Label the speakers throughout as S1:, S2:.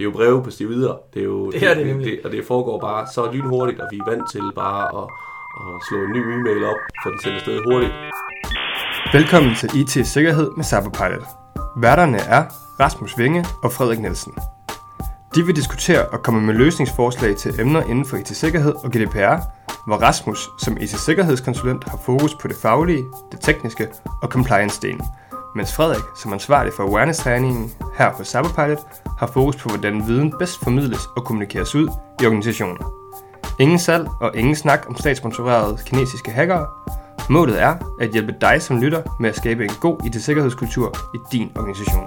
S1: det er jo breve på videre. Det er jo,
S2: Det er det nemlig.
S1: det, og det foregår bare så lynhurtigt, og vi er vant til bare at, at slå en ny e-mail op, for den sendt afsted hurtigt.
S3: Velkommen til IT Sikkerhed med Cyberpilot. Værterne er Rasmus Vinge og Frederik Nielsen. De vil diskutere og komme med løsningsforslag til emner inden for IT-sikkerhed og GDPR, hvor Rasmus som IT-sikkerhedskonsulent har fokus på det faglige, det tekniske og compliance-delen, mens Frederik som ansvarlig for awareness-træningen her på Cyberpilot har fokus på, hvordan viden bedst formidles og kommunikeres ud i organisationen. Ingen salg og ingen snak om statssponsorerede kinesiske hackere. Målet er at hjælpe dig som lytter med at skabe en god IT-sikkerhedskultur i din organisation.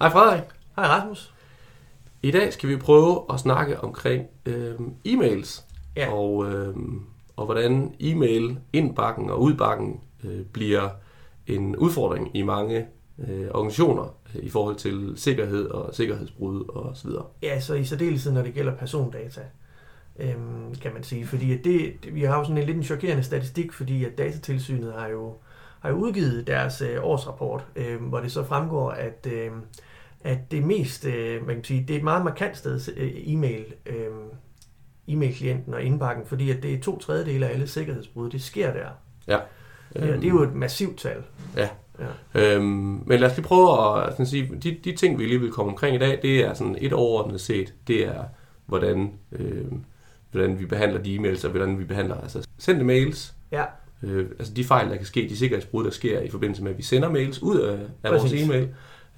S1: Hej Frederik.
S2: Hej Rasmus.
S1: I dag skal vi prøve at snakke omkring øh, e-mails,
S2: Ja.
S1: og, øh, og hvordan e-mail indbakken og udbakken øh, bliver en udfordring i mange øh, organisationer øh, i forhold til sikkerhed og sikkerhedsbrud og så videre.
S2: Ja, så i særdeleshed, når det gælder persondata, øhm, kan man sige. Fordi at det, vi har jo sådan en lidt en chokerende statistik, fordi at Datatilsynet har jo, har jo udgivet deres øh, årsrapport, øh, hvor det så fremgår, at, øh, at det mest, øh, man kan sige, det er et meget markant sted, øh, e-mail, øh, e-mail-klienten og indbakken, fordi at det er to tredjedele af alle sikkerhedsbrud, det sker der.
S1: Ja.
S2: Ja, det er jo et massivt tal.
S1: Ja.
S2: Ja.
S1: Øhm, men lad os lige prøve at sådan sige, de, de ting, vi lige vil komme omkring i dag, det er sådan et overordnet set, det er, hvordan, øh, hvordan vi behandler de e-mails, og hvordan vi behandler altså sendte mails,
S2: Ja,
S1: øh, altså de fejl, der kan ske, de sikkerhedsbrud, der sker i forbindelse med, at vi sender mails ud af, af vores e-mail.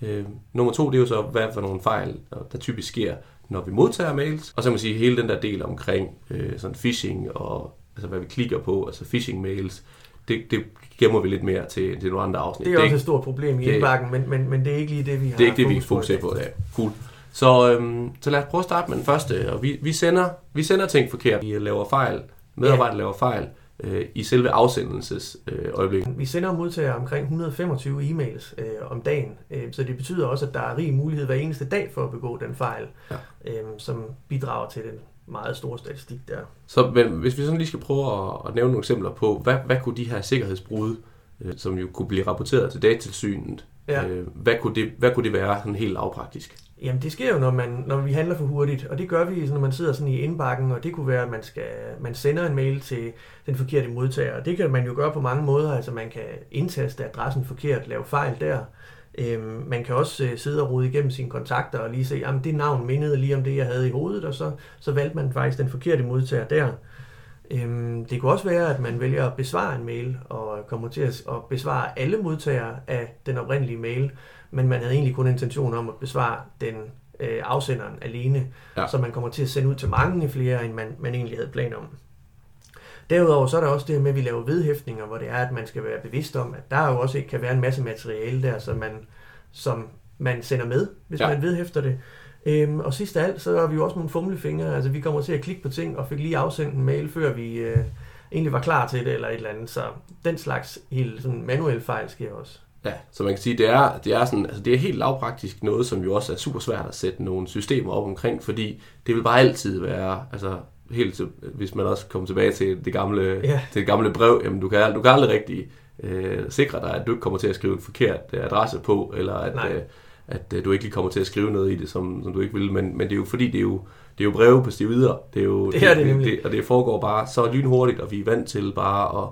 S1: Øh, nummer to, det er jo så, hvad for nogle fejl, der typisk sker, når vi modtager mails. Og så kan man sige, hele den der del omkring øh, sådan phishing og altså, hvad vi klikker på, altså phishing mails, det, det gemmer vi lidt mere til, til nogle andre afsnit.
S2: det er også
S1: ikke-
S2: et stort problem i
S1: det-
S2: indbakken, men, men, men det er ikke lige det, vi har
S1: det er ikke det, vi
S2: fokus
S1: fokuserer på
S2: dag.
S1: Cool. Så, øhm, så lad os prøve at starte med den første. Og vi, vi, sender, vi sender ting forkert. Vi laver fejl. Medarbejdere laver fejl øh, i selve afsendelses øh.
S2: Vi sender og modtager omkring 125 e-mails øh, om dagen, øh, så det betyder også, at der er rig mulighed hver eneste dag for at begå den fejl,
S1: Ja.
S2: øh, som bidrager til den meget store statistik der.
S1: Så men, hvis vi sådan lige skal prøve at, at nævne nogle eksempler på, hvad, hvad kunne de her sikkerhedsbrud, øh, som jo kunne blive rapporteret til datatilsynet,
S2: Ja.
S1: øh, hvad, kunne det, hvad kunne det være sådan helt lavpraktisk?
S2: Jamen det sker jo, når, man, når vi handler for hurtigt, og det gør vi, når man sidder sådan i indbakken, og det kunne være, at man, skal, man sender en mail til den forkerte modtager. Og det kan man jo gøre på mange måder, altså man kan indtaste adressen forkert, lave fejl der. Øhm, man kan også øh, sidde og rode igennem sine kontakter og lige se, jamen det navn mindede lige om det, jeg havde i hovedet, og så, så valgte man faktisk den forkerte modtager der. Øhm, det kunne også være, at man vælger at besvare en mail, og kommer til at besvare alle modtagere af den oprindelige mail, men man havde egentlig kun intention om at besvare den øh, afsenderen alene,
S1: Ja.
S2: så man kommer til at sende ud til mange flere, end man, man egentlig havde planer om. Derudover så er der også det med, at vi laver vedhæftninger, hvor det er, at man skal være bevidst om, at der jo også ikke kan være en masse materiale der, som man, som man sender med, hvis
S1: ja.
S2: man vedhæfter det. Øhm, og sidst af alt, så har vi jo også nogle fumlefingre. Altså, vi kommer til at klikke på ting, og fik lige afsendt en mail, før vi øh, egentlig var klar til det, eller et eller andet. Så den slags helt sådan manuelle fejl sker også.
S1: Ja, så man kan sige, det er, det er, sådan, altså det er helt lavpraktisk noget, som jo også er super svært at sætte nogle systemer op omkring, fordi det vil bare altid være, altså helt til, hvis man også kommer tilbage til det gamle,
S2: Ja.
S1: til det gamle brev, jamen du kan, du kan aldrig rigtig øh, sikre dig, at du ikke kommer til at skrive en forkert øh, adresse på, eller at,
S2: Nej.
S1: øh, at øh, du ikke lige kommer til at skrive noget i det, som, som du ikke vil, men, men det er jo fordi, det er jo, det er jo breve på videre. Det er jo,
S2: Det er det nemlig.
S1: det, og det foregår bare så lynhurtigt, og vi er vant til bare at,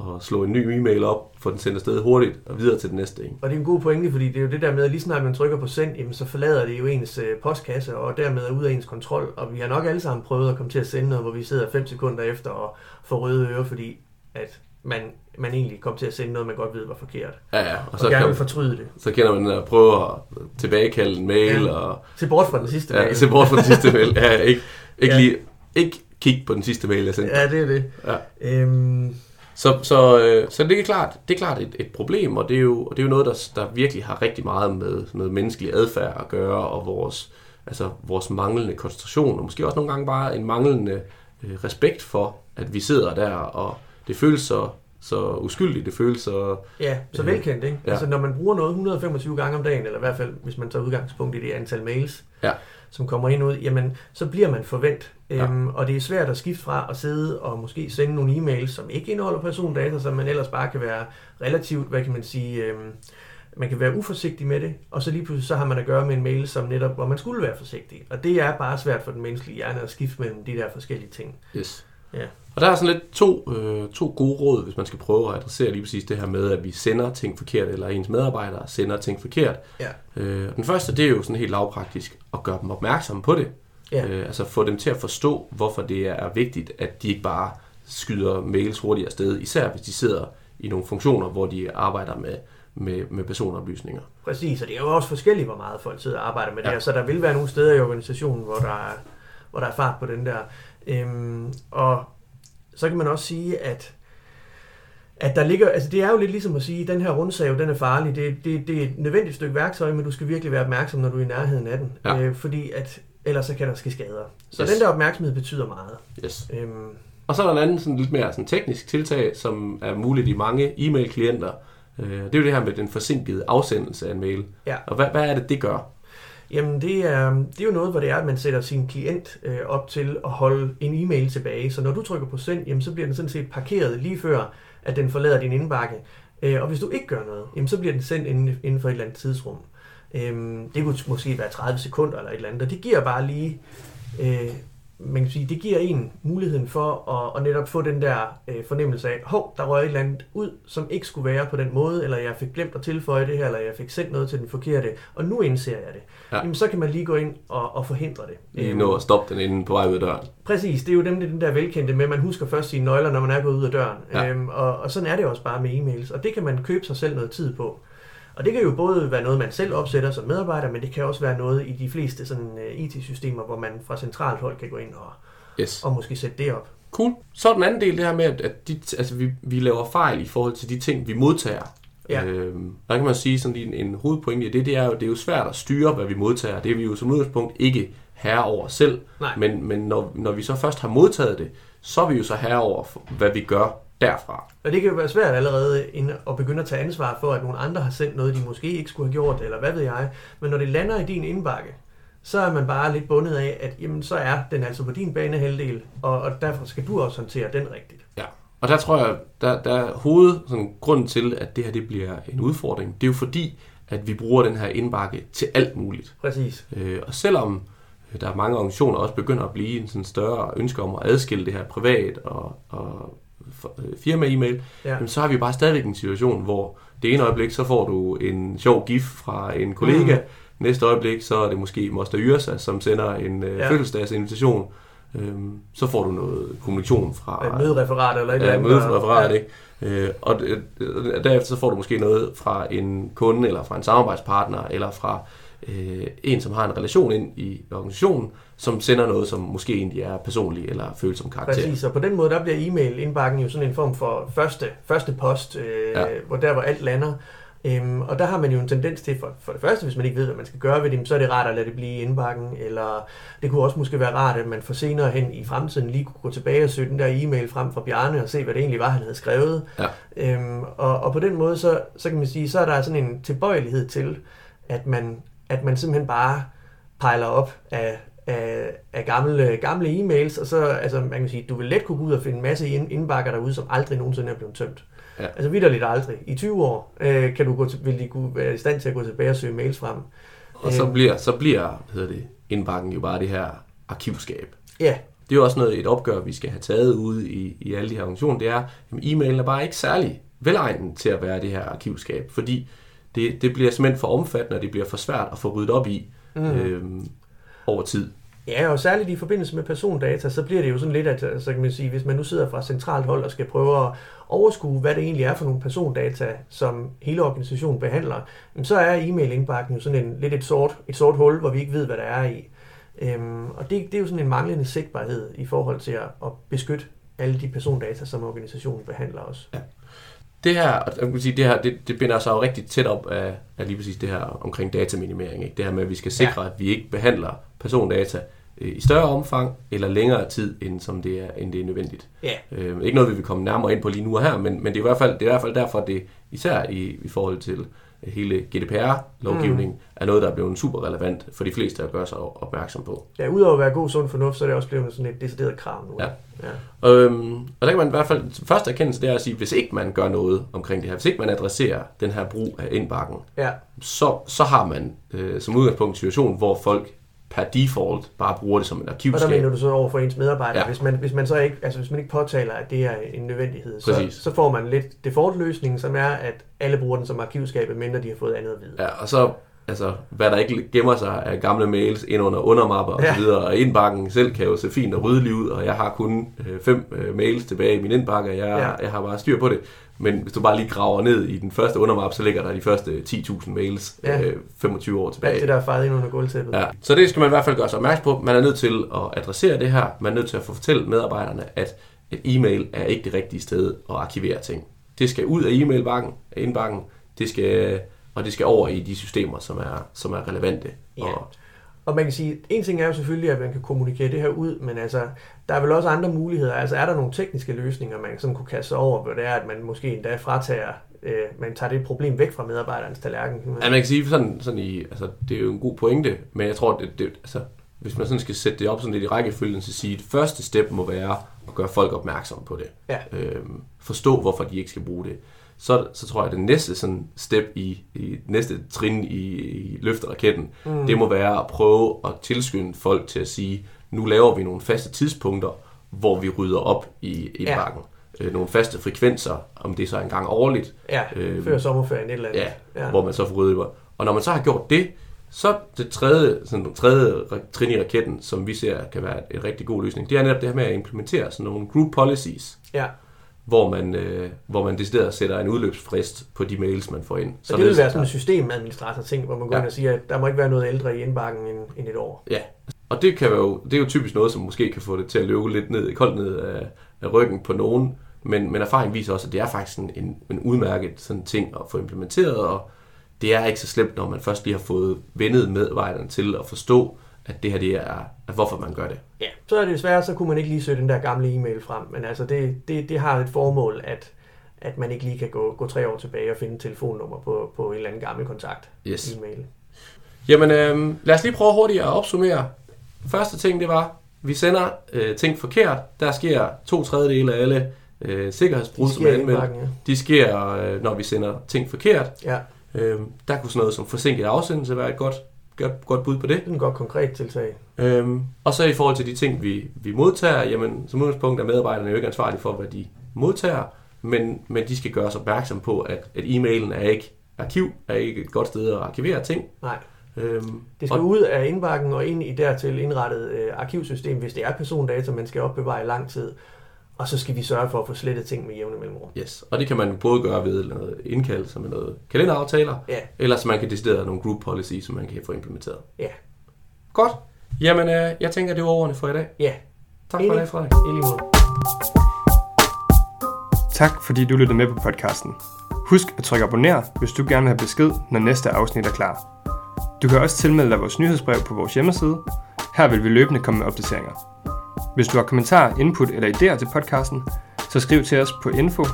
S1: at slå en ny e-mail op, få den sendt afsted hurtigt, og videre til den næste. Ikke?
S2: Og det er en god pointe, fordi det er jo det der med, at lige snart man trykker på send, jamen, så forlader det jo ens øh, postkasse, og dermed er ud af ens kontrol. Og vi har nok alle sammen prøvet at komme til at sende noget, hvor vi sidder 5 sekunder efter og får røde ører, fordi at man, man egentlig kom til at sende noget, man godt ved var forkert.
S1: Ja, ja. Og
S2: Og
S1: så,
S2: gerne
S1: kan,
S2: fortryde det.
S1: så kender man at prøve at tilbagekalde en mail,
S2: Ja.
S1: og
S2: Se bort fra den sidste
S1: ja,
S2: mail.
S1: se bort fra den sidste mail. Ja, ikke, ikke,
S2: Ja.
S1: lige, ikke kig på den sidste mail, jeg sendte.
S2: Ja, det er det.
S1: Ja.
S2: Øhm,
S1: Så, så, øh, så det er klart, det er klart et, et problem, og det er jo, og det er jo noget, der, der virkelig har rigtig meget med noget menneskelig adfærd at gøre, og vores, altså, vores manglende koncentration, og måske også nogle gange bare en manglende øh, respekt for, at vi sidder der, og det føles så så uskyldigt det føles. Så,
S2: Ja, så
S1: Øh,
S2: velkendt, ikke?
S1: ja.
S2: Altså, når man bruger noget 125 gange om dagen, eller i hvert fald, hvis man tager udgangspunkt i det antal mails,
S1: Ja.
S2: som kommer ind ud, jamen, så bliver man forvent.
S1: Ja.
S2: Øhm, og det er svært at skifte fra at sidde og måske sende nogle e-mails, som ikke indeholder persondata, som man ellers bare kan være relativt, hvad kan man sige, øhm, man kan være uforsigtig med det, og så lige pludselig så har man at gøre med en mail, som netop, hvor man skulle være forsigtig. Og det er bare svært for den menneskelige hjerne at skifte mellem de der forskellige ting.
S1: yes.
S2: Ja.
S1: Og der er sådan lidt to, øh, to gode råd, hvis man skal prøve at adressere lige præcis det her med, at vi sender ting forkert, eller ens medarbejdere sender ting forkert.
S2: Ja.
S1: Øh, den første, det er jo sådan helt lavpraktisk at gøre dem opmærksomme på det.
S2: Ja.
S1: Øh, altså få dem til at forstå, hvorfor det er vigtigt, at de ikke bare skyder mails hurtigt afsted, især hvis de sidder i nogle funktioner, hvor de arbejder med, med, med personoplysninger.
S2: Præcis, og det er jo også forskelligt, hvor meget folk sidder og arbejder med det
S1: Ja.
S2: her, så der vil være nogle steder i organisationen, hvor der er, hvor der er fart på den der. Øhm, og så kan man også sige, at at der ligger, altså det er jo lidt ligesom at sige, at den her rundsave, den er farlig. Det, det, det er et nødvendigt stykke værktøj, men du skal virkelig være opmærksom, når du er i nærheden af den.
S1: Ja.
S2: Øh, fordi at ellers så kan der ske skader. Så
S1: Yes.
S2: den der opmærksomhed betyder meget.
S1: Yes.
S2: Øhm,
S1: Og så er der en anden sådan lidt mere sådan teknisk tiltag, som er muligt i mange e-mail-klienter. Øh, det er jo det her med den forsinkede afsendelse af en mail.
S2: Ja.
S1: Og hvad, hvad er det, det gør?
S2: Jamen, det er, det er jo noget, hvor det er, at man sætter sin klient øh, op til at holde en e-mail tilbage. Så når du trykker på send, jamen, så bliver den sådan set parkeret lige før, at den forlader din indbakke. Øh, og hvis du ikke gør noget, jamen, så bliver den sendt inden, inden for et eller andet tidsrum. Øh, det kunne måske være 30 sekunder eller et eller andet, og det giver bare lige... Øh, man kan sige, det giver en muligheden for at, at netop få den der øh, fornemmelse af, hov, der røg et eller andet ud, som ikke skulle være på den måde, eller jeg fik glemt at tilføje det her, eller jeg fik sendt noget til den forkerte, og nu indser jeg det.
S1: Ja.
S2: Ja. Jamen, så kan man lige gå ind og, og forhindre det.
S1: Lige nå at stoppe den inden på vej ud af døren.
S2: Præcis, det er jo dem, den der velkendte med, at man husker først sine nøgler, når man er gået ud af døren.
S1: Ja.
S2: Øhm, og, og sådan er det også bare med e-mails, og det kan man købe sig selv noget tid på. Og det kan jo både være noget, man selv opsætter som medarbejder, men det kan også være noget i de fleste sådan, uh, IT-systemer, hvor man fra centralt hold kan gå ind og,
S1: Yes.
S2: og måske sætte det op.
S1: Cool. Så den anden del det her med, at, at de, altså, vi, vi laver fejl i forhold til de ting, vi modtager.
S2: Ja.
S1: Øhm, der kan man sige, sådan en, en hovedpointe i det, det er jo, det er jo svært at styre, hvad vi modtager. Det er vi jo som udgangspunkt ikke herre over selv.
S2: Nej.
S1: Men, men når, når vi så først har modtaget det, så er vi jo så herre over, hvad vi gør derfra.
S2: Og det kan jo være svært allerede at begynde at tage ansvar for, at nogle andre har sendt noget, de måske ikke skulle have gjort, eller hvad ved jeg. Men når det lander i din indbakke, så er man bare lidt bundet af, at jamen, så er den altså på din banehalvdel, og, og derfor skal du også håndtere den rigtigt.
S1: Ja. Og der tror jeg, der, der er hoved, sådan, grunden til, at det her det bliver en udfordring, det er jo fordi, at vi bruger den her indbakke til alt muligt.
S2: Præcis.
S1: Øh, og selvom øh, der er mange organisationer også begynder at blive en sådan større ønske om at adskille det her privat og, og firma-e-mail,
S2: Ja.
S1: jamen, så har vi bare stadigvæk en situation, hvor det ene øjeblik, så får du en sjov gif fra en kollega,
S2: Mm.
S1: næste øjeblik, så er det måske Moster Yrsa, som sender en øh,
S2: Ja.
S1: fødselsdagsinvitation, øhm, så får du noget kommunikation fra
S2: Et mødereferat eller et eller andet.
S1: mødereferat,
S2: Ja.
S1: ikke? Øh, og øh, derefter så får du måske noget fra en kunde, eller fra en samarbejdspartner, eller fra øh, en, som har en relation ind i organisationen, som sender noget, som måske egentlig er personlig eller følsom karakter.
S2: Præcis, og på den måde, der bliver e-mail-indbakken jo sådan en form for første, første post, øh,
S1: Ja.
S2: hvor der, hvor alt lander. Øhm, og der har man jo en tendens til, for, for det første, hvis man ikke ved, hvad man skal gøre ved dem, så er det rart at lade det blive i indbakken, eller det kunne også måske være rart, at man for senere hen i fremtiden lige kunne gå tilbage og søge den der e-mail frem fra Bjarne og se, hvad det egentlig var, han havde skrevet.
S1: Ja.
S2: Øhm, og, og på den måde, så, så kan man sige, så er der sådan en tilbøjelighed til, at man, at man simpelthen bare pejler op af, af, af gamle, gamle e-mails, og så, altså, man kan sige, du vil let kunne gå ud og finde en masse ind- indbakker derude, som aldrig nogensinde er blevet tømt.
S1: Ja.
S2: Altså vidderligt aldrig. I 20 år øh, kan du gå til, vil de kunne være i stand til at gå tilbage og søge mails frem.
S1: Og så
S2: Øh.
S1: bliver, så bliver hvad hedder det, indbakken jo bare det her arkivskab.
S2: Ja,
S1: Det er jo også noget, et opgør, vi skal have taget ude i, i alle de her organisationer, det er, at e-mailen er bare ikke særlig velegnet til at være det her arkivskab, fordi det, det bliver simpelthen for omfattende, og det bliver for svært at få ryddet op i mm. øhm, over tid.
S2: Ja, og særligt i forbindelse med persondata, så bliver det jo sådan lidt, at øh, så kan man sige, hvis man nu sidder fra centralt hold og skal prøve at overskue, hvad det egentlig er for nogle persondata, som hele organisationen behandler, så er e-mail-indbakken jo sådan en, lidt et sort, et sort hul, hvor vi ikke ved, hvad der er i. Øhm, og det, det er jo sådan en manglende sigtbarhed i forhold til at, at beskytte alle de persondata, som organisationen behandler også.
S1: Det her, og jeg kan sige, det her, det, det binder sig jo rigtig tæt op af, af lige præcis det her omkring dataminimering. Ikke? Det her med, at vi skal sikre, ja. at vi ikke behandler persondata øh, i større omfang eller længere tid, end, som det er, end det er nødvendigt.
S2: Ja.
S1: Øh, ikke noget, vi vil komme nærmere ind på lige nu og her, men, men det, er i hvert fald, det er i hvert fald derfor, det især i, i forhold til hele GDPR-lovgivningen, mm. er noget, der er blevet super relevant for de fleste at gøre sig opmærksom på.
S2: Ja, udover at være god sund fornuft, så er det også blevet sådan et decideret krav nu.
S1: Ja. ja. Øhm, og der kan man i hvert fald, første erkendelse, det er at sige, hvis ikke man gør noget omkring det her, hvis ikke man adresserer den her brug af indbakken,
S2: ja.
S1: så, så har man øh, som udgangspunkt en situation, hvor folk per default bare bruger det som en arkivskab.
S2: Og der mener du så over for ens medarbejdere, ja. hvis, man, hvis man så ikke, altså hvis man ikke påtaler, at det er en nødvendighed, så, så får man lidt default-løsningen, som er, at alle bruger den som arkivskab, mindre de har fået andet at vide.
S1: Ja, og så altså, hvad der ikke gemmer sig af gamle mails ind under undermapper og ja. så videre, og indbakken selv kan jo se fint og ryddeligt ud, og jeg har kun øh, fem øh, mails tilbage i min indbakke, og jeg, ja. jeg har bare styr på det. Men hvis du bare lige graver ned i den første undermap, så ligger der de første 10.000 mails ja. øh, 25 år tilbage.
S2: Alt det, der er fejret ind under gulvtæppet.
S1: Ja. Så det skal man i hvert fald gøre sig opmærksom på. Man er nødt til at adressere det her. Man er nødt til at få fortælle medarbejderne, at et e-mail er ikke det rigtige sted at arkivere ting. Det skal ud af e-mailbakken, indbakken. Det skal, og det skal over i de systemer, som er, som er relevante.
S2: Ja. Og, og man kan sige, en ting er jo selvfølgelig, at man kan kommunikere det her ud, men altså, der er vel også andre muligheder. Altså, er der nogle tekniske løsninger, man sådan kunne kaste over, hvor det er, at man måske endda fratager, øh, man tager det problem væk fra medarbejderens tallerken?
S1: Ja, man kan sige sådan, sådan i, altså, det er jo en god pointe, men jeg tror, det, det altså, hvis man sådan skal sætte det op sådan lidt i rækkefølgen, så sige, at første step må være at gøre folk opmærksom på det.
S2: Ja.
S1: Øhm, forstå, hvorfor de ikke skal bruge det så, så tror jeg, at det næste sådan step i, i næste trin i, i løfteraketten, mm. det må være at prøve at tilskynde folk til at sige, nu laver vi nogle faste tidspunkter, hvor vi rydder op i indbakken. Ja. Øh, nogle faste frekvenser, om det er så en gang årligt.
S2: Ja, øh, før sommerferien et eller andet.
S1: Ja, ja, hvor man så får ryddet Og når man så har gjort det, så det tredje, sådan, tredje trin i raketten, som vi ser kan være en rigtig god løsning, det er netop det her med at implementere sådan nogle group policies.
S2: Ja
S1: hvor man, øh, hvor man decideret sætter en udløbsfrist på de mails, man får ind.
S2: Så det vil være sådan en systemadministrator ting, hvor man går ja. ind og siger, at der må ikke være noget ældre i indbakken end, end et år.
S1: Ja, og det, kan jo, det er jo typisk noget, som måske kan få det til at løbe lidt ned, koldt ned af, af ryggen på nogen, men, men erfaring viser også, at det er faktisk en, en, en udmærket sådan ting at få implementeret, og det er ikke så slemt, når man først lige har fået vendet medarbejderne til at forstå, at det her det er, at hvorfor man gør det.
S2: Ja, så er det desværre, så kunne man ikke lige søge den der gamle e-mail frem, men altså det, det, det har et formål, at, at man ikke lige kan gå, gå tre år tilbage og finde et telefonnummer på, på en eller anden gammel kontakt
S1: yes.
S2: e-mail.
S1: Jamen øh, lad os lige prøve hurtigt at opsummere. Første ting det var, vi sender øh, ting forkert. Der sker to tredjedele af alle øh, sikkerhedsbrud, som er anmeldt. Ja. De sker, øh, når vi sender ting forkert.
S2: Ja.
S1: Øh, der kunne sådan noget som forsinket afsendelse være et godt godt, godt bud på det.
S2: Det er en godt konkret tiltag.
S1: Øhm, og så i forhold til de ting, vi, vi modtager, jamen som udgangspunkt er medarbejderne jo ikke ansvarlige for, hvad de modtager, men, men de skal gøres opmærksom på, at, at e-mailen er ikke arkiv, er ikke et godt sted at arkivere ting.
S2: Nej. Øhm, det skal og, ud af indbakken og ind i dertil indrettet øh, arkivsystem, hvis det er persondata, man skal opbevare i lang tid. Og så skal vi sørge for at få slettet ting med jævne mellemrum.
S1: Yes, og det kan man både gøre ved noget indkaldelse med noget kalenderaftaler,
S2: ja.
S1: eller så man kan decidere nogle group policy, som man kan få implementeret.
S2: Ja.
S1: Godt. Jamen, øh, jeg tænker, det var ordene for i dag.
S2: Ja.
S1: Tak for det, Frederik.
S2: I lige måde.
S3: Tak fordi du lyttede med på podcasten. Husk at trykke abonner, hvis du gerne vil have besked, når næste afsnit er klar. Du kan også tilmelde dig vores nyhedsbrev på vores hjemmeside. Her vil vi løbende komme med opdateringer. Hvis du har kommentarer, input eller idéer til podcasten, så skriv til os på info